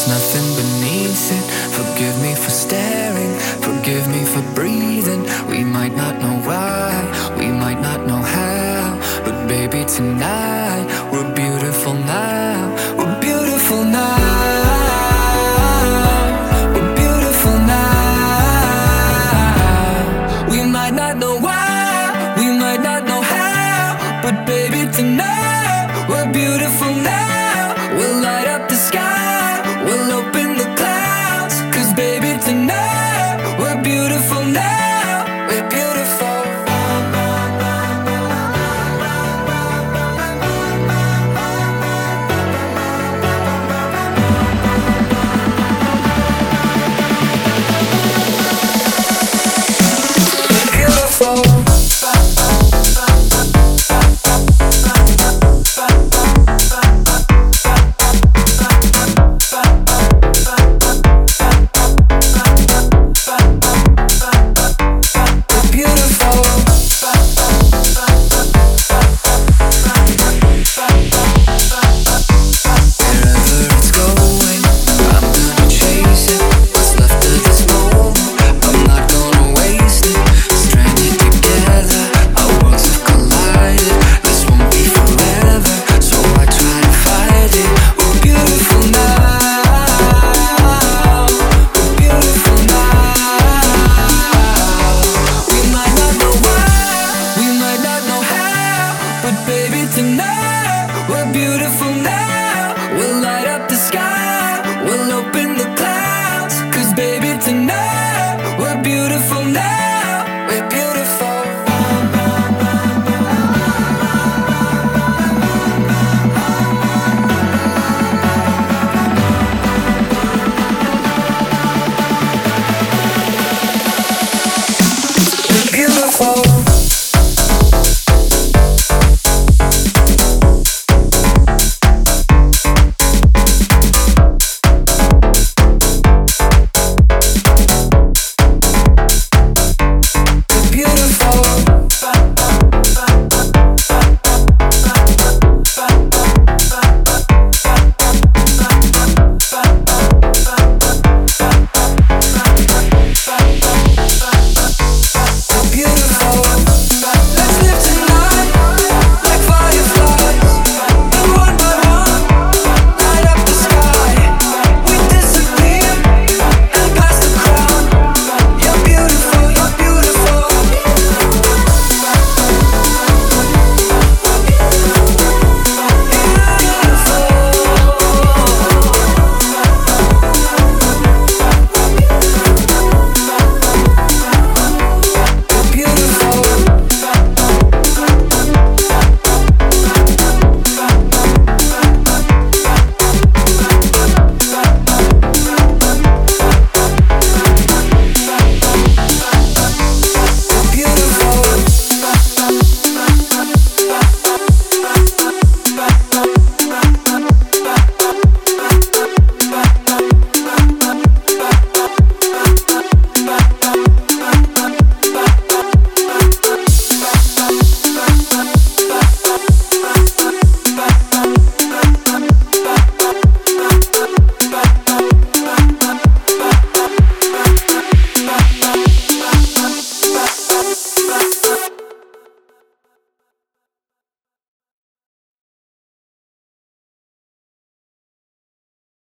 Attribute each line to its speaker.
Speaker 1: There's nothing beneath it. Forgive me for staring. Forgive me for breathing. We might not know why. We might not know how. But baby, tonight.